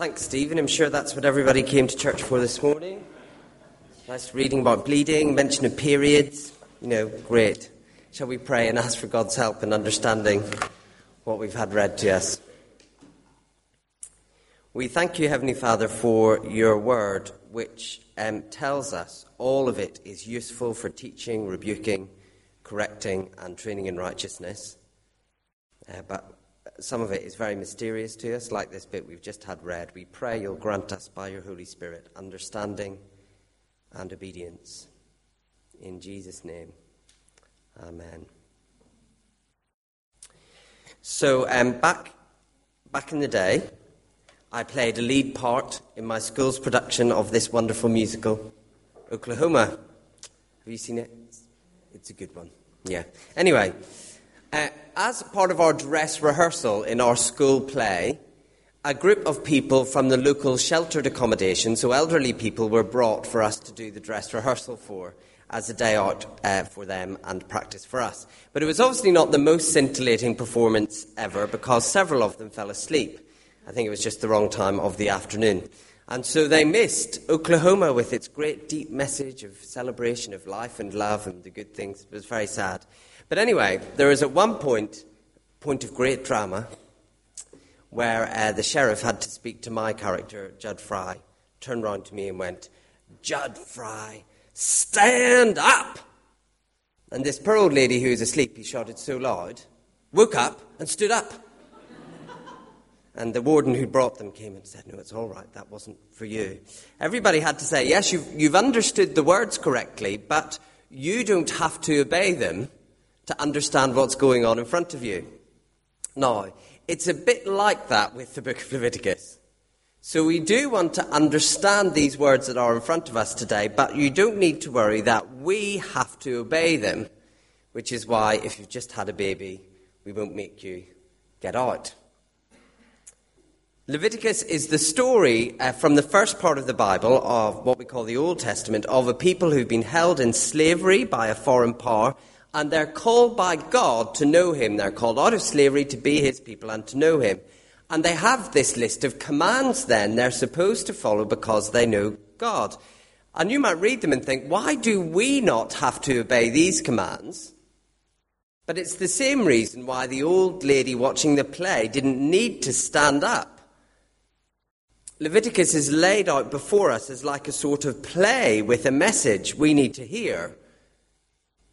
Thanks, Stephen. I'm sure that's what everybody came to church for this morning. Nice reading about bleeding, mention of periods. You know, great. Shall we pray and ask for God's help in understanding what we've had read to us? We thank you, Heavenly Father, for your word, which um, tells us all of it is useful for teaching, rebuking, correcting, and training in righteousness. Uh, but some of it is very mysterious to us, like this bit we've just had read. We pray you'll grant us by your Holy Spirit understanding and obedience. In Jesus' name, Amen. So, um, back, back in the day, I played a lead part in my school's production of this wonderful musical, Oklahoma. Have you seen it? It's a good one. Yeah. Anyway, uh, as part of our dress rehearsal in our school play, a group of people from the local sheltered accommodation, so elderly people, were brought for us to do the dress rehearsal for as a day out uh, for them and practice for us. But it was obviously not the most scintillating performance ever because several of them fell asleep. I think it was just the wrong time of the afternoon. And so they missed Oklahoma with its great deep message of celebration of life and love and the good things. It was very sad. But anyway, there was at one point, point of great drama, where uh, the sheriff had to speak to my character, Jud Fry, turned round to me and went, Jud Fry, stand up! And this poor old lady who was asleep, he shouted so loud, woke up and stood up. And the warden who brought them came and said, No, it's all right, that wasn't for you. Everybody had to say, Yes, you've, you've understood the words correctly, but you don't have to obey them to understand what's going on in front of you. Now, it's a bit like that with the book of Leviticus. So we do want to understand these words that are in front of us today, but you don't need to worry that we have to obey them, which is why if you've just had a baby, we won't make you get out. Leviticus is the story uh, from the first part of the Bible of what we call the Old Testament of a people who've been held in slavery by a foreign power and they're called by God to know Him. They're called out of slavery to be His people and to know Him. And they have this list of commands then they're supposed to follow because they know God. And you might read them and think, why do we not have to obey these commands? But it's the same reason why the old lady watching the play didn't need to stand up. Leviticus is laid out before us as like a sort of play with a message we need to hear.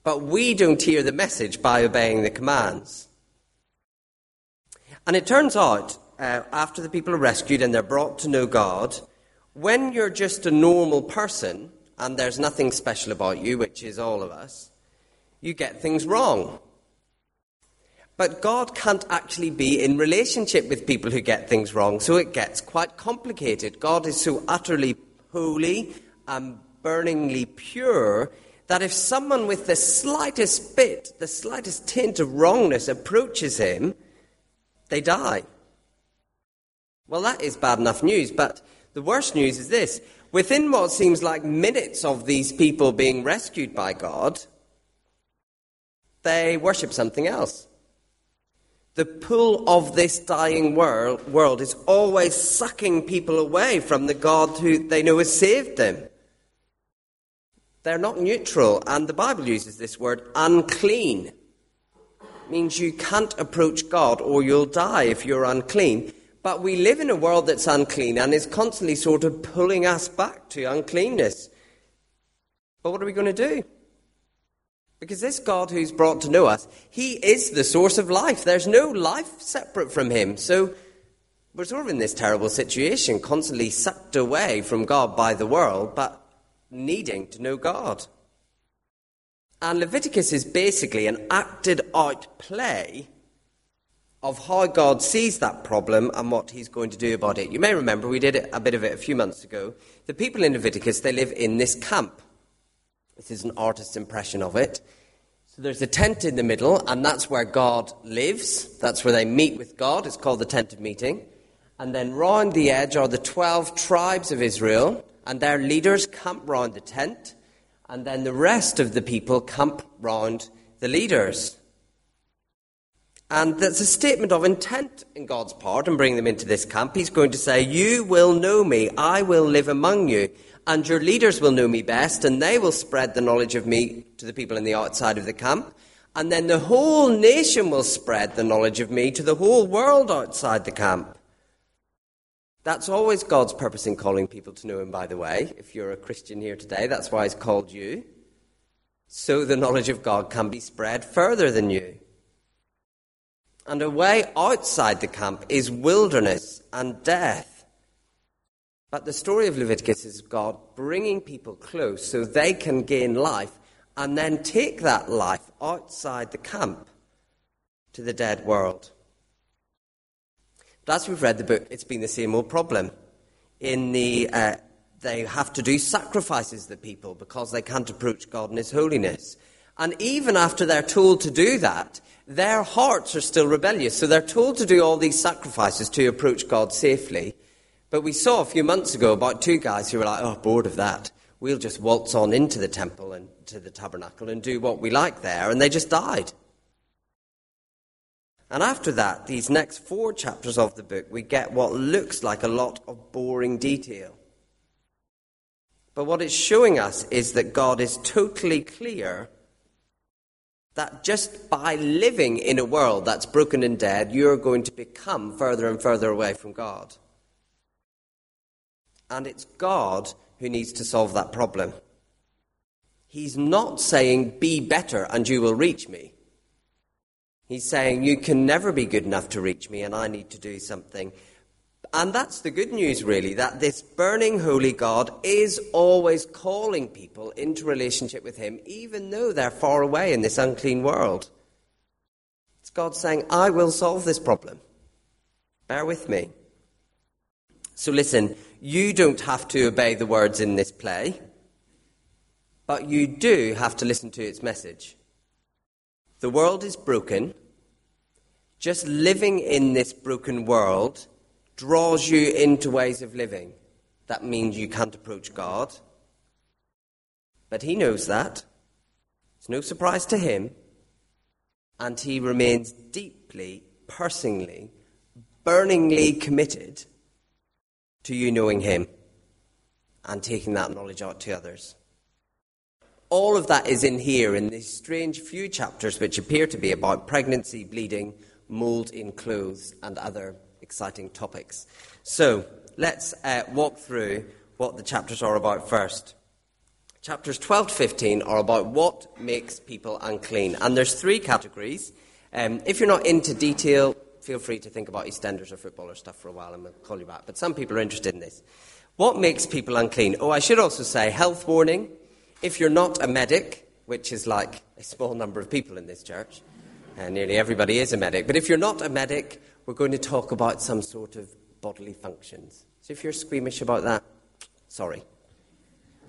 But we don't hear the message by obeying the commands. And it turns out, uh, after the people are rescued and they're brought to know God, when you're just a normal person and there's nothing special about you, which is all of us, you get things wrong. But God can't actually be in relationship with people who get things wrong, so it gets quite complicated. God is so utterly holy and burningly pure that if someone with the slightest bit, the slightest tint of wrongness approaches him, they die. Well, that is bad enough news, but the worst news is this. Within what seems like minutes of these people being rescued by God, they worship something else. The pull of this dying world, world is always sucking people away from the God who they know has saved them. They're not neutral, and the Bible uses this word unclean. It means you can't approach God or you'll die if you're unclean. But we live in a world that's unclean and is constantly sort of pulling us back to uncleanness. But what are we going to do? Because this God who's brought to know us, He is the source of life. There's no life separate from Him. So we're sort of in this terrible situation, constantly sucked away from God by the world, but needing to know God. And Leviticus is basically an acted out play of how God sees that problem and what he's going to do about it. You may remember we did a bit of it a few months ago. The people in Leviticus, they live in this camp. This is an artist's impression of it. So there's a tent in the middle, and that's where God lives. That's where they meet with God. It's called the tent of meeting. And then round the edge are the 12 tribes of Israel and their leaders camp round the tent, and then the rest of the people camp round the leaders. And there's a statement of intent in God's part in bringing them into this camp. He's going to say, You will know me, I will live among you, and your leaders will know me best, and they will spread the knowledge of me to the people in the outside of the camp. And then the whole nation will spread the knowledge of me to the whole world outside the camp. That's always God's purpose in calling people to know Him, by the way. If you're a Christian here today, that's why He's called you. So the knowledge of God can be spread further than you. And away outside the camp is wilderness and death. But the story of Leviticus is God bringing people close so they can gain life and then take that life outside the camp to the dead world. But as we've read the book, it's been the same old problem. In the, uh, they have to do sacrifices, the people, because they can't approach God in His holiness. And even after they're told to do that, their hearts are still rebellious. So they're told to do all these sacrifices to approach God safely. But we saw a few months ago about two guys who were like, oh, bored of that. We'll just waltz on into the temple and to the tabernacle and do what we like there. And they just died. And after that, these next four chapters of the book, we get what looks like a lot of boring detail. But what it's showing us is that God is totally clear that just by living in a world that's broken and dead, you're going to become further and further away from God. And it's God who needs to solve that problem. He's not saying, be better and you will reach me. He's saying, you can never be good enough to reach me and I need to do something. And that's the good news, really, that this burning holy God is always calling people into relationship with Him, even though they're far away in this unclean world. It's God saying, I will solve this problem. Bear with me. So listen, you don't have to obey the words in this play, but you do have to listen to its message. The world is broken. Just living in this broken world draws you into ways of living. That means you can't approach God. But he knows that. It's no surprise to him. And he remains deeply, personally, burningly committed to you knowing him and taking that knowledge out to others. All of that is in here in these strange few chapters which appear to be about pregnancy, bleeding, mold in clothes, and other exciting topics. So let's uh, walk through what the chapters are about first. Chapters 12 to 15 are about what makes people unclean. And there's three categories. Um, if you're not into detail, feel free to think about EastEnders or football or stuff for a while and we'll call you back. But some people are interested in this. What makes people unclean? Oh, I should also say health warning. If you're not a medic, which is like a small number of people in this church, and nearly everybody is a medic, but if you're not a medic, we're going to talk about some sort of bodily functions. So if you're squeamish about that, sorry.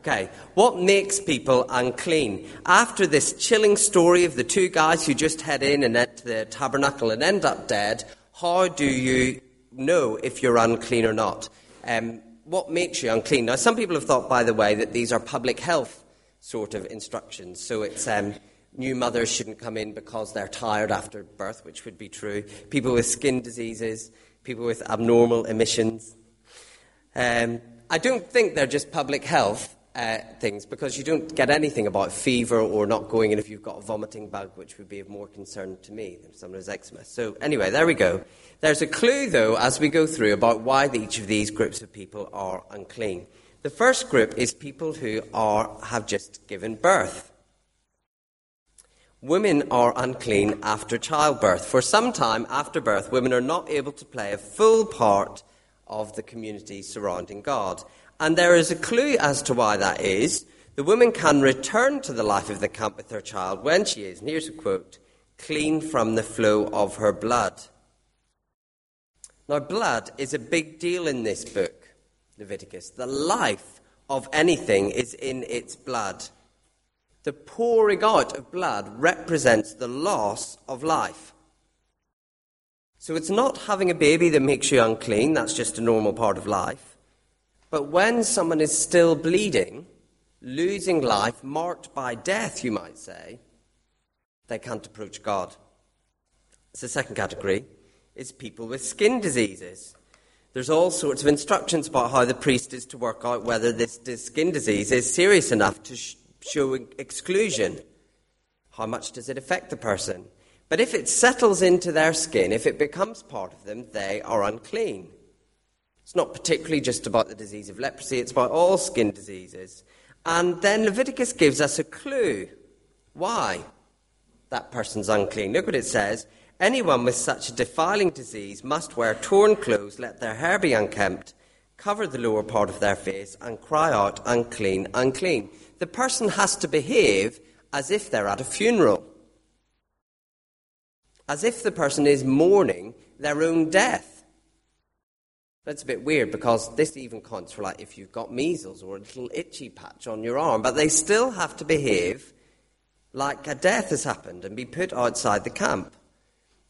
Okay, what makes people unclean? After this chilling story of the two guys who just head in and enter the tabernacle and end up dead, how do you know if you're unclean or not? Um, what makes you unclean? Now, some people have thought, by the way, that these are public health sort of instructions. So it's um, new mothers shouldn't come in because they're tired after birth, which would be true. People with skin diseases, people with abnormal emissions. Um, I don't think they're just public health uh, things because you don't get anything about fever or not going in if you've got a vomiting bug, which would be of more concern to me than someone who's eczema. So, anyway, there we go. There's a clue, though, as we go through about why each of these groups of people are unclean. The first group is people who are, have just given birth. Women are unclean after childbirth. For some time after birth, women are not able to play a full part of the community surrounding God. And there is a clue as to why that is. The woman can return to the life of the camp with her child when she is, and here's a quote, clean from the flow of her blood. Now, blood is a big deal in this book, Leviticus. The life of anything is in its blood. The pouring out of blood represents the loss of life. So it's not having a baby that makes you unclean, that's just a normal part of life. But when someone is still bleeding, losing life, marked by death, you might say, they can't approach God. So the second category is people with skin diseases. There's all sorts of instructions about how the priest is to work out whether this, this skin disease is serious enough to sh- show exclusion. How much does it affect the person? But if it settles into their skin, if it becomes part of them, they are unclean. It's not particularly just about the disease of leprosy, it's about all skin diseases. And then Leviticus gives us a clue why that person's unclean. Look what it says. Anyone with such a defiling disease must wear torn clothes, let their hair be unkempt, cover the lower part of their face, and cry out, unclean, unclean. The person has to behave as if they're at a funeral, as if the person is mourning their own death. That's a bit weird because this even counts for like if you've got measles or a little itchy patch on your arm, but they still have to behave like a death has happened and be put outside the camp.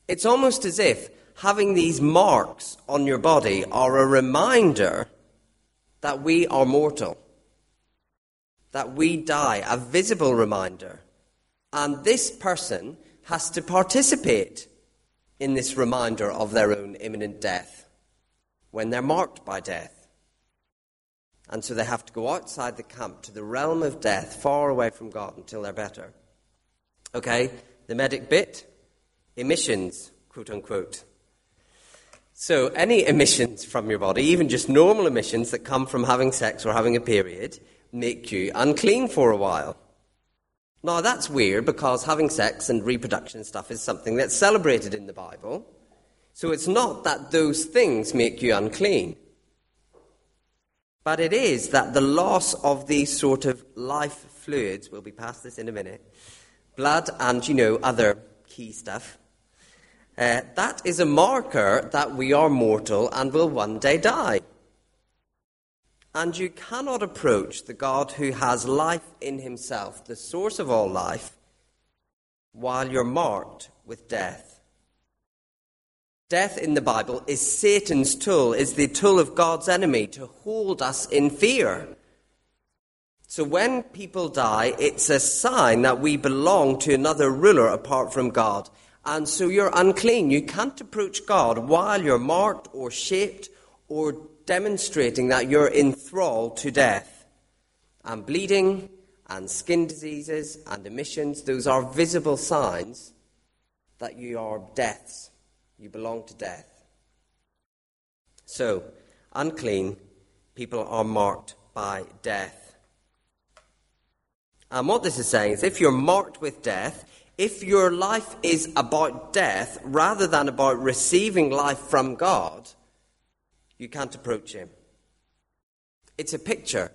It's almost as if having these marks on your body are a reminder that we are mortal, that we die, a visible reminder. And this person has to participate in this reminder of their own imminent death when they're marked by death. And so they have to go outside the camp to the realm of death, far away from God, until they're better. Okay, the medic bit emissions, quote unquote. So, any emissions from your body, even just normal emissions that come from having sex or having a period, make you unclean for a while. Now, that's weird because having sex and reproduction stuff is something that's celebrated in the Bible. So, it's not that those things make you unclean. But it is that the loss of these sort of life fluids, we'll be past this in a minute, blood and, you know, other key stuff, uh, that is a marker that we are mortal and will one day die. And you cannot approach the God who has life in himself, the source of all life, while you're marked with death. Death in the Bible is Satan's tool, is the tool of God's enemy to hold us in fear. So when people die, it's a sign that we belong to another ruler apart from God. And so you're unclean. You can't approach God while you're marked or shaped or demonstrating that you're enthralled to death. And bleeding and skin diseases and emissions, those are visible signs that you are deaths. You belong to death. So, unclean people are marked by death. And what this is saying is if you're marked with death, if your life is about death rather than about receiving life from God, you can't approach Him. It's a picture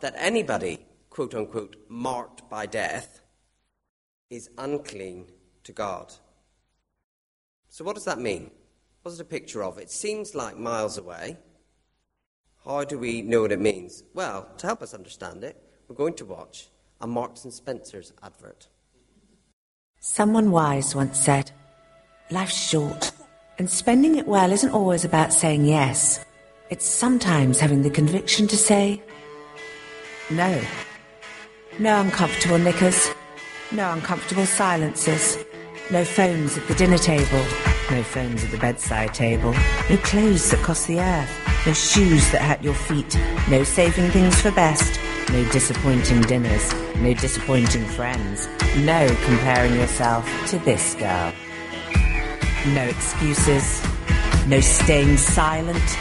that anybody, quote unquote, marked by death is unclean to God. So, what does that mean? What's it a picture of? It seems like miles away. How do we know what it means? Well, to help us understand it, we're going to watch a Marks and Spencer's advert. Someone wise once said, Life's short, and spending it well isn't always about saying yes. It's sometimes having the conviction to say no. No uncomfortable knickers, no uncomfortable silences, no phones at the dinner table, no phones at the bedside table, no clothes that cost the earth, no shoes that hurt your feet, no saving things for best no disappointing dinners, no disappointing friends, no comparing yourself to this girl. No excuses, no staying silent,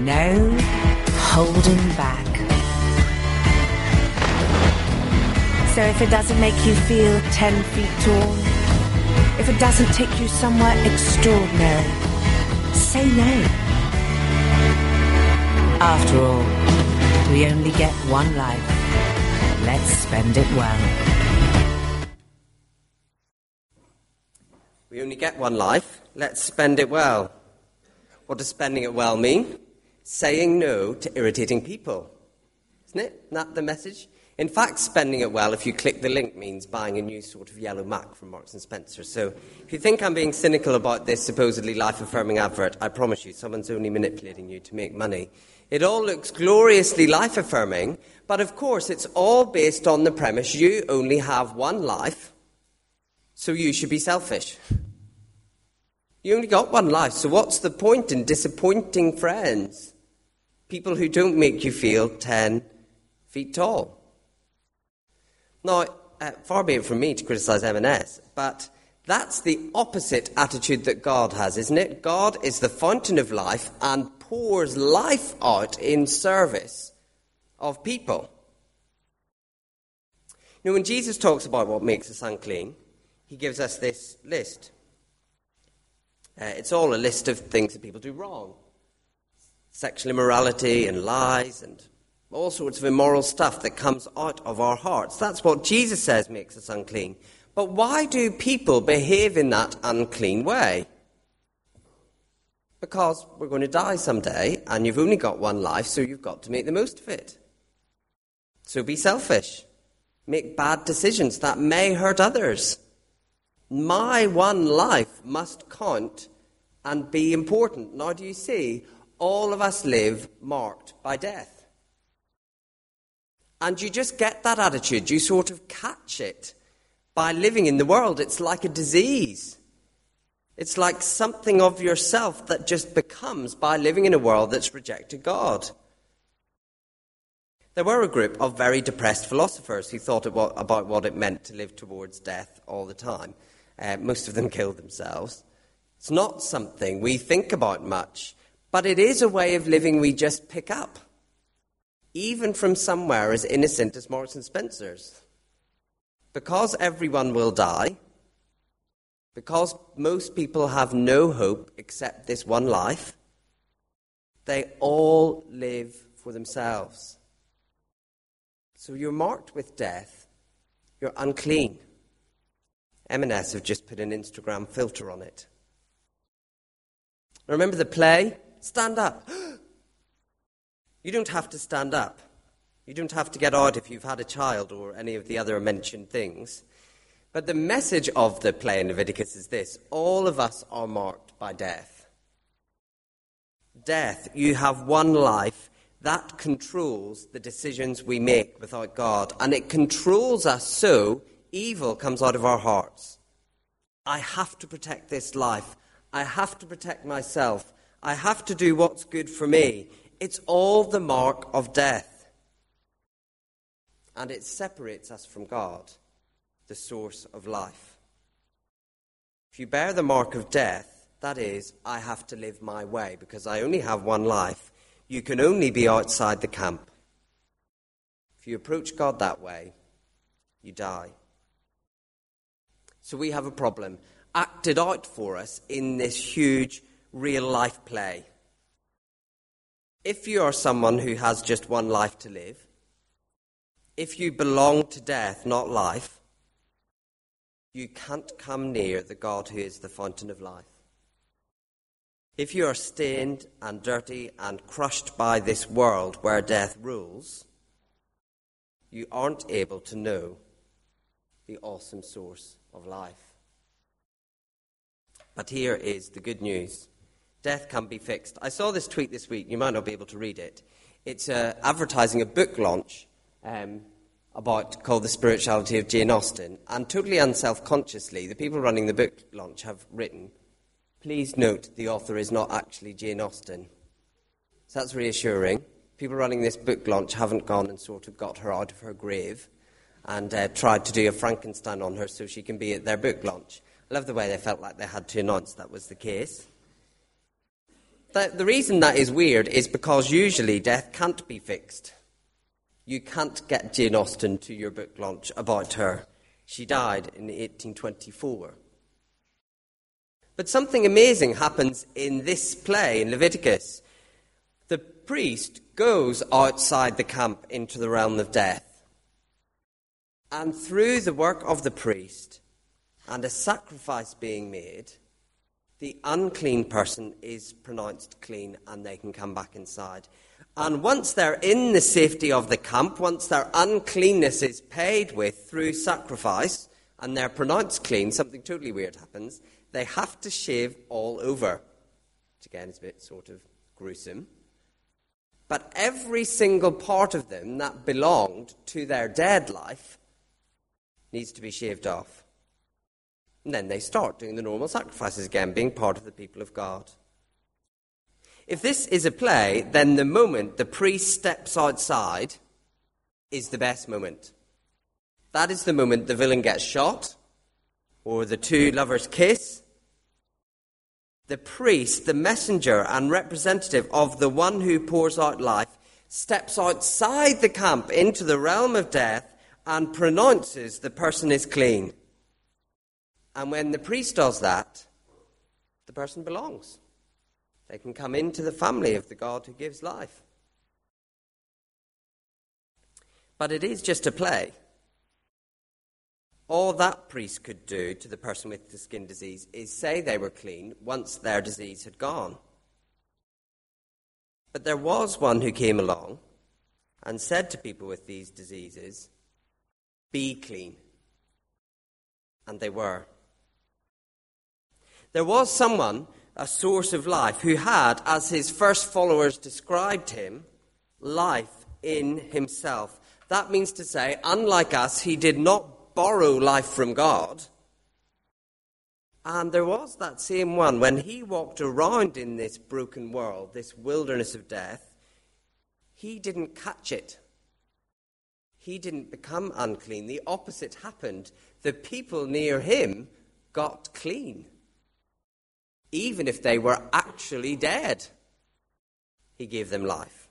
no holding back. So if it doesn't make you feel 10 feet tall, if it doesn't take you somewhere extraordinary, say no. After all, we only get one life. Let's spend it well. We only get one life. Let's spend it well. What does spending it well mean? Saying no to irritating people. Isn't it? Isn't that the message? In fact, spending it well, if you click the link, means buying a new sort of yellow Mac from Marks and Spencer. So if you think I'm being cynical about this supposedly life affirming advert, I promise you, someone's only manipulating you to make money. It all looks gloriously life affirming, but of course, it's all based on the premise you only have one life, so you should be selfish. You only got one life, so what's the point in disappointing friends? People who don't make you feel 10 feet tall. Now, uh, far be it from me to criticize M&S, but that's the opposite attitude that God has, isn't it? God is the fountain of life and pours life out in service of people. Know, when Jesus talks about what makes us unclean, he gives us this list. Uh, it's all a list of things that people do wrong sexual immorality and lies and all sorts of immoral stuff that comes out of our hearts. That's what Jesus says makes us unclean. But why do people behave in that unclean way? Because we're going to die someday, and you've only got one life, so you've got to make the most of it. So be selfish. Make bad decisions that may hurt others. My one life must count and be important. Now, do you see? All of us live marked by death. And you just get that attitude. You sort of catch it by living in the world. It's like a disease. It's like something of yourself that just becomes by living in a world that's rejected God. There were a group of very depressed philosophers who thought about what it meant to live towards death all the time. Uh, most of them killed themselves. It's not something we think about much, but it is a way of living we just pick up, even from somewhere as innocent as Marks and Spencer's. Because everyone will die, because most people have no hope except this one life, they all live for themselves. So you're marked with death. You're unclean. M&S have just put an Instagram filter on it. Remember the play? Stand up. you don't have to stand up. You don't have to get out if you've had a child or any of the other mentioned things. But the message of the play in Leviticus is this all of us are marked by death. Death, you have one life that controls the decisions we make without God. And it controls us so evil comes out of our hearts. I have to protect this life. I have to protect myself. I have to do what's good for me. It's all the mark of death. And it separates us from God, the source of life. If you bear the mark of death, that is, I have to live my way because I only have one life you can only be outside the camp. If you approach God that way, you die. So we have a problem acted out for us in this huge real life play. If you are someone who has just one life to live, if you belong to death, not life, you can't come near the God who is the fountain of life. If you are stained and dirty and crushed by this world where death rules, you aren't able to know the awesome source of life. But here is the good news death can be fixed. I saw this tweet this week. You might not be able to read it. It's uh, advertising a book launch um, about called The Spirituality of Jane Austen. And totally unself consciously, the people running the book launch have written Please note the author is not actually Jane Austen. So that's reassuring. People running this book launch haven't gone and sort of got her out of her grave and uh, tried to do a Frankenstein on her so she can be at their book launch. I love the way they felt like they had to announce that was the case. The, the reason that is weird is because usually death can't be fixed. You can't get Jane Austen to your book launch about her. She died in 1824. But something amazing happens in this play in Leviticus. The priest goes outside the camp into the realm of death. And through the work of the priest and a sacrifice being made, the unclean person is pronounced clean and they can come back inside. And once they're in the safety of the camp, once their uncleanness is paid with through sacrifice, and they're pronounced clean, something totally weird happens they have to shave all over. Which again is a bit sort of gruesome. But every single part of them that belonged to their dead life needs to be shaved off. And then they start doing the normal sacrifices again, being part of the people of God. If this is a play, then the moment the priest steps outside is the best moment. That is the moment the villain gets shot, or the two lovers kiss. The priest, the messenger and representative of the one who pours out life, steps outside the camp into the realm of death and pronounces the person is clean. And when the priest does that, the person belongs. They can come into the family of the God who gives life. But it is just a play. All that priest could do to the person with the skin disease is say they were clean once their disease had gone. But there was one who came along and said to people with these diseases, Be clean. And they were. There was someone, a source of life, who had, as his first followers described him, life in himself. That means to say, unlike us, he did not borrow life from God. And there was that same one when he walked around in this broken world, this wilderness of death, he didn't catch it. He didn't become unclean. The opposite happened. The people near him got clean even if they were actually dead. He gave them life.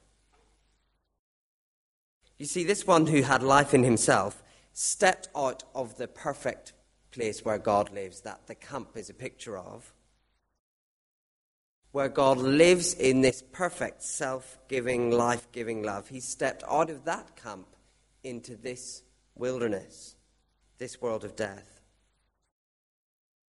You see, this one who had life in himself stepped out of the perfect place where God lives, that the camp is a picture of, where God lives in this perfect self giving, life giving love. He stepped out of that camp into this wilderness, this world of death.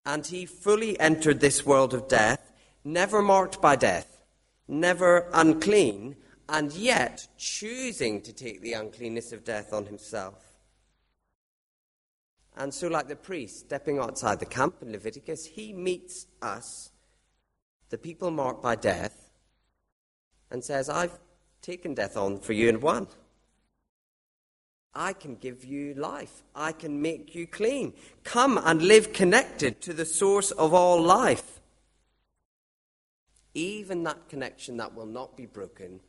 And he fully entered this world of death, never marked by death, never unclean, and yet choosing to take the uncleanness of death on himself. And so, like the priest stepping outside the camp in Leviticus, he meets us, the people marked by death, and says, I've taken death on for you and won. I can give you life. I can make you clean. Come and live connected to the source of all life. Even that connection that will not be broken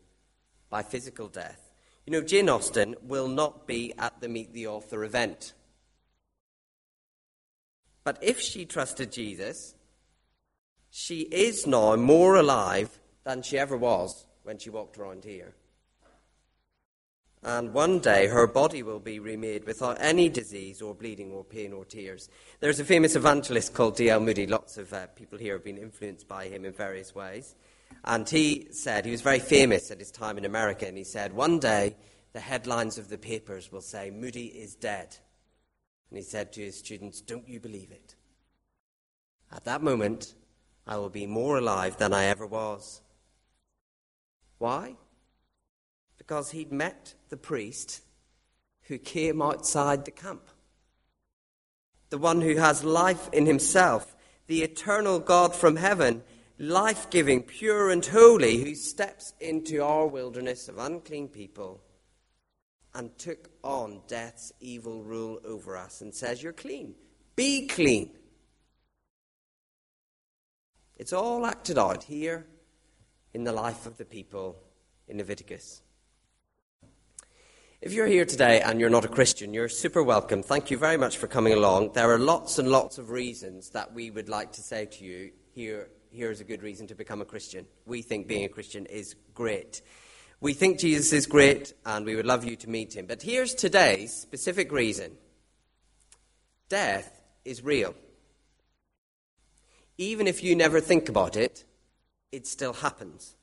by physical death. You know, Jane Austen will not be at the Meet the Author event. But if she trusted Jesus, she is now more alive than she ever was when she walked around here and one day her body will be remade without any disease or bleeding or pain or tears. There's a famous evangelist called D.L. Moody. Lots of uh, people here have been influenced by him in various ways. And he said, he was very famous at his time in America, and he said, one day the headlines of the papers will say, Moody is dead. And he said to his students, Don't you believe it? At that moment, I will be more alive than I ever was. Why? Because he'd met the priest who came outside the camp. The one who has life in himself, the eternal God from heaven, life giving, pure and holy, who steps into our wilderness of unclean people and took on death's evil rule over us and says, You're clean. Be clean. It's all acted out here in the life of the people in Leviticus. If you're here today and you're not a Christian, you're super welcome. Thank you very much for coming along. There are lots and lots of reasons that we would like to say to you here, here's a good reason to become a Christian. We think being a Christian is great. We think Jesus is great and we would love you to meet him. But here's today's specific reason death is real. Even if you never think about it, it still happens.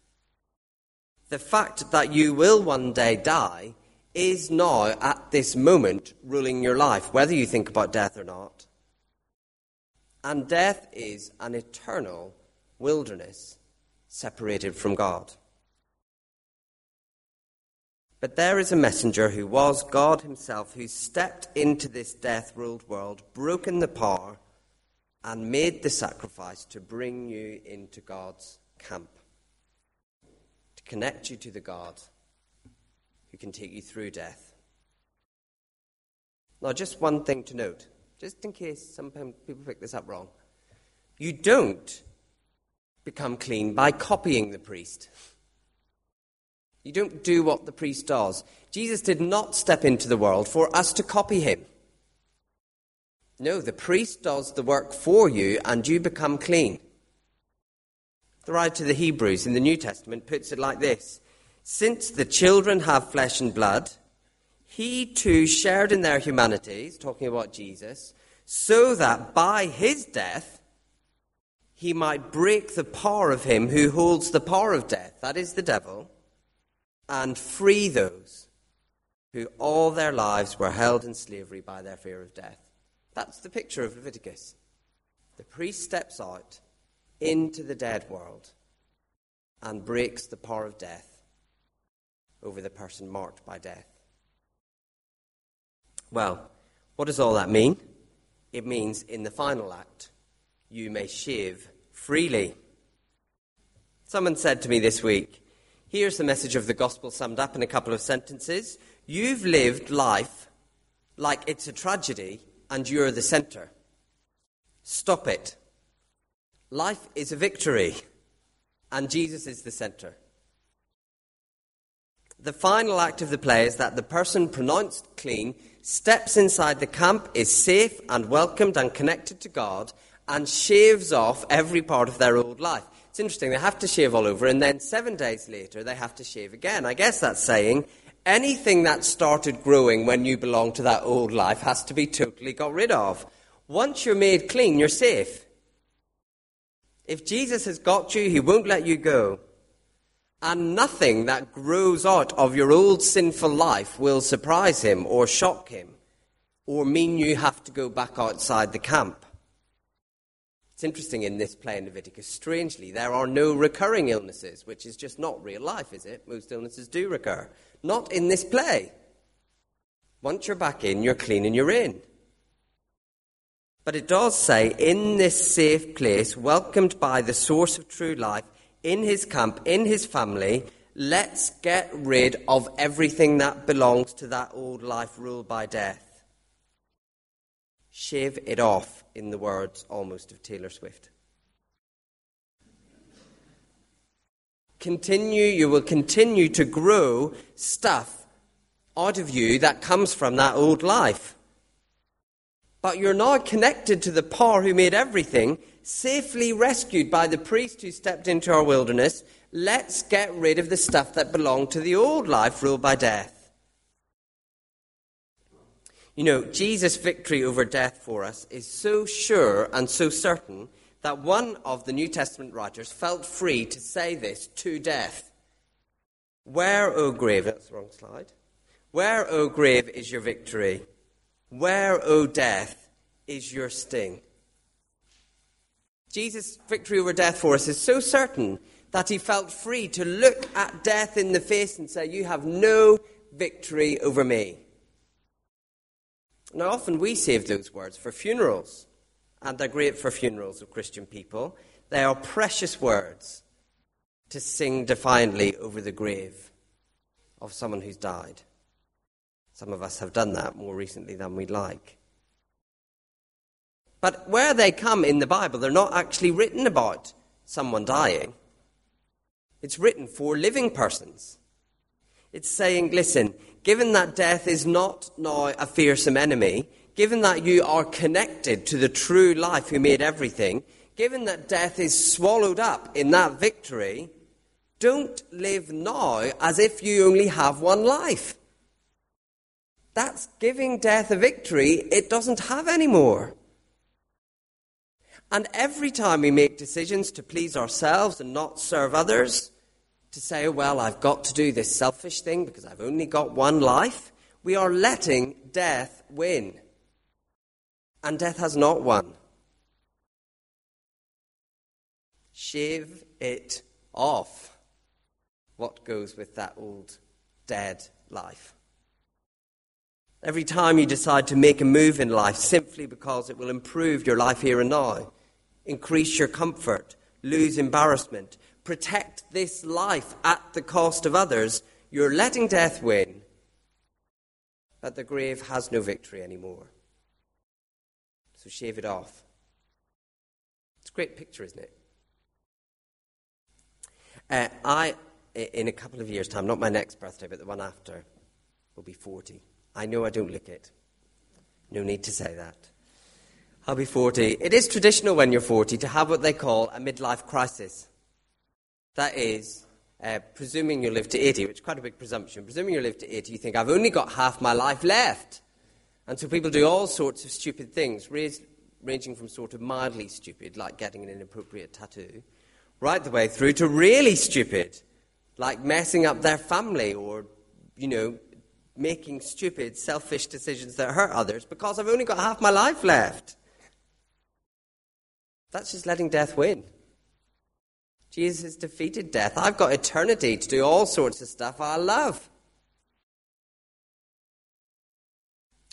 The fact that you will one day die is now, at this moment, ruling your life, whether you think about death or not. And death is an eternal wilderness separated from God. But there is a messenger who was God Himself, who stepped into this death ruled world, broken the power, and made the sacrifice to bring you into God's camp, to connect you to the God who can take you through death. Now, just one thing to note, just in case some people pick this up wrong. You don't become clean by copying the priest. You don't do what the priest does. Jesus did not step into the world for us to copy him. No, the priest does the work for you and you become clean. The writer to the Hebrews in the New Testament puts it like this Since the children have flesh and blood, he too shared in their humanities, talking about Jesus, so that by his death he might break the power of him who holds the power of death, that is the devil, and free those who all their lives were held in slavery by their fear of death. That's the picture of Leviticus. The priest steps out into the dead world and breaks the power of death over the person marked by death. Well, what does all that mean? It means in the final act, you may shave freely. Someone said to me this week, Here's the message of the gospel summed up in a couple of sentences. You've lived life like it's a tragedy and you're the center. Stop it. Life is a victory, and Jesus is the center. The final act of the play is that the person pronounced clean steps inside the camp, is safe and welcomed and connected to God, and shaves off every part of their old life. It's interesting, they have to shave all over, and then seven days later, they have to shave again. I guess that's saying anything that started growing when you belong to that old life has to be totally got rid of. Once you're made clean, you're safe. If Jesus has got you, he won't let you go. And nothing that grows out of your old sinful life will surprise him or shock him or mean you have to go back outside the camp. It's interesting in this play in Leviticus, strangely, there are no recurring illnesses, which is just not real life, is it? Most illnesses do recur. Not in this play. Once you're back in, you're clean and you're in. But it does say, in this safe place, welcomed by the source of true life, in his camp, in his family, let's get rid of everything that belongs to that old life ruled by death. Shave it off, in the words almost of Taylor Swift. Continue, you will continue to grow stuff out of you that comes from that old life. But you're now connected to the power who made everything, safely rescued by the priest who stepped into our wilderness. Let's get rid of the stuff that belonged to the old life ruled by death. You know, Jesus' victory over death for us is so sure and so certain that one of the New Testament writers felt free to say this to death. Where, O grave, that's the wrong slide. Where, O grave, is your victory? Where, O death, is your sting? Jesus' victory over death for us is so certain that he felt free to look at death in the face and say, You have no victory over me. Now, often we save those words for funerals, and they're great for funerals of Christian people. They are precious words to sing defiantly over the grave of someone who's died. Some of us have done that more recently than we'd like. But where they come in the Bible, they're not actually written about someone dying. It's written for living persons. It's saying, listen, given that death is not now a fearsome enemy, given that you are connected to the true life who made everything, given that death is swallowed up in that victory, don't live now as if you only have one life. That's giving death a victory it doesn't have anymore. And every time we make decisions to please ourselves and not serve others, to say, well, I've got to do this selfish thing because I've only got one life, we are letting death win. And death has not won. Shave it off. What goes with that old dead life? Every time you decide to make a move in life simply because it will improve your life here and now, increase your comfort, lose embarrassment, protect this life at the cost of others, you're letting death win. But the grave has no victory anymore. So shave it off. It's a great picture, isn't it? Uh, I, in a couple of years' time, not my next birthday, but the one after, will be 40. I know I don't look it. No need to say that. I'll be 40. It is traditional when you're 40 to have what they call a midlife crisis. That is, uh, presuming you live to 80, which is quite a big presumption, presuming you live to 80, you think, I've only got half my life left. And so people do all sorts of stupid things, ranging from sort of mildly stupid, like getting an inappropriate tattoo, right the way through to really stupid, like messing up their family or, you know, making stupid, selfish decisions that hurt others because I've only got half my life left. That's just letting death win. Jesus has defeated death. I've got eternity to do all sorts of stuff I love.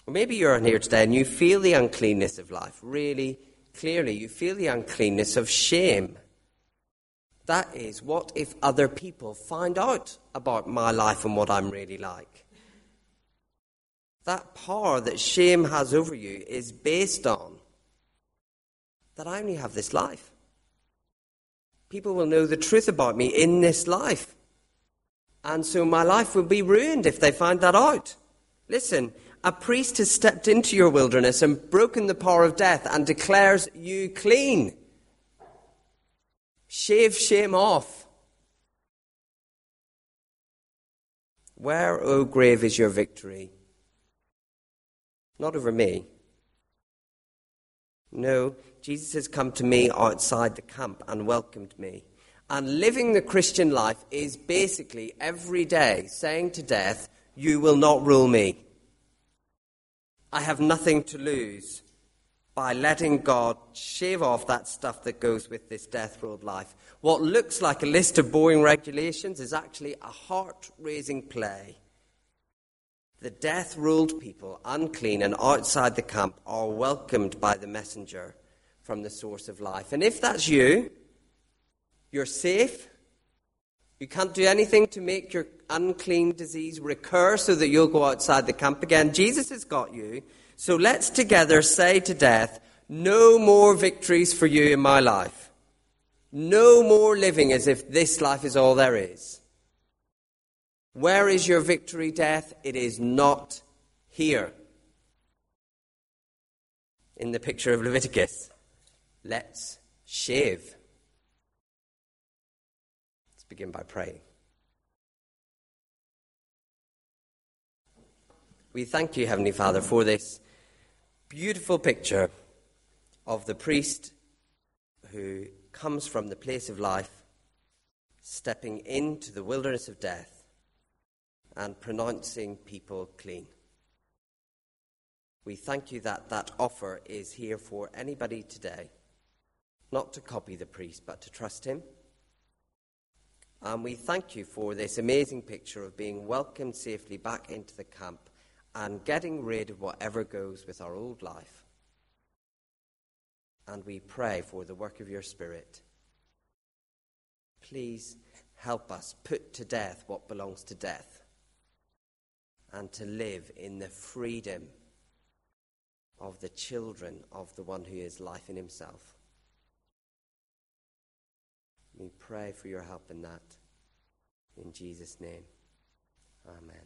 Or maybe you're on here today and you feel the uncleanness of life really clearly. You feel the uncleanness of shame. That is, what if other people find out about my life and what I'm really like? That power that shame has over you is based on that I only have this life. People will know the truth about me in this life. And so my life will be ruined if they find that out. Listen, a priest has stepped into your wilderness and broken the power of death and declares you clean. Shave shame off. Where, O oh grave, is your victory? Not over me. No, Jesus has come to me outside the camp and welcomed me. And living the Christian life is basically every day saying to death, You will not rule me. I have nothing to lose by letting God shave off that stuff that goes with this death ruled life. What looks like a list of boring regulations is actually a heart raising play the death ruled people, unclean and outside the camp, are welcomed by the messenger from the source of life. And if that's you, you're safe. You can't do anything to make your unclean disease recur so that you'll go outside the camp again. Jesus has got you. So let's together say to death, no more victories for you in my life. No more living as if this life is all there is. Where is your victory, death? It is not here. In the picture of Leviticus, let's shave. Let's begin by praying. We thank you, Heavenly Father, for this beautiful picture of the priest who comes from the place of life, stepping into the wilderness of death and pronouncing people clean. We thank you that that offer is here for anybody today, not to copy the priest, but to trust him. And we thank you for this amazing picture of being welcomed safely back into the camp and getting rid of whatever goes with our old life. And we pray for the work of your Spirit. Please help us put to death what belongs to death and to live in the freedom of the children of the one who is life in himself. We pray for your help in that. In Jesus' name, amen.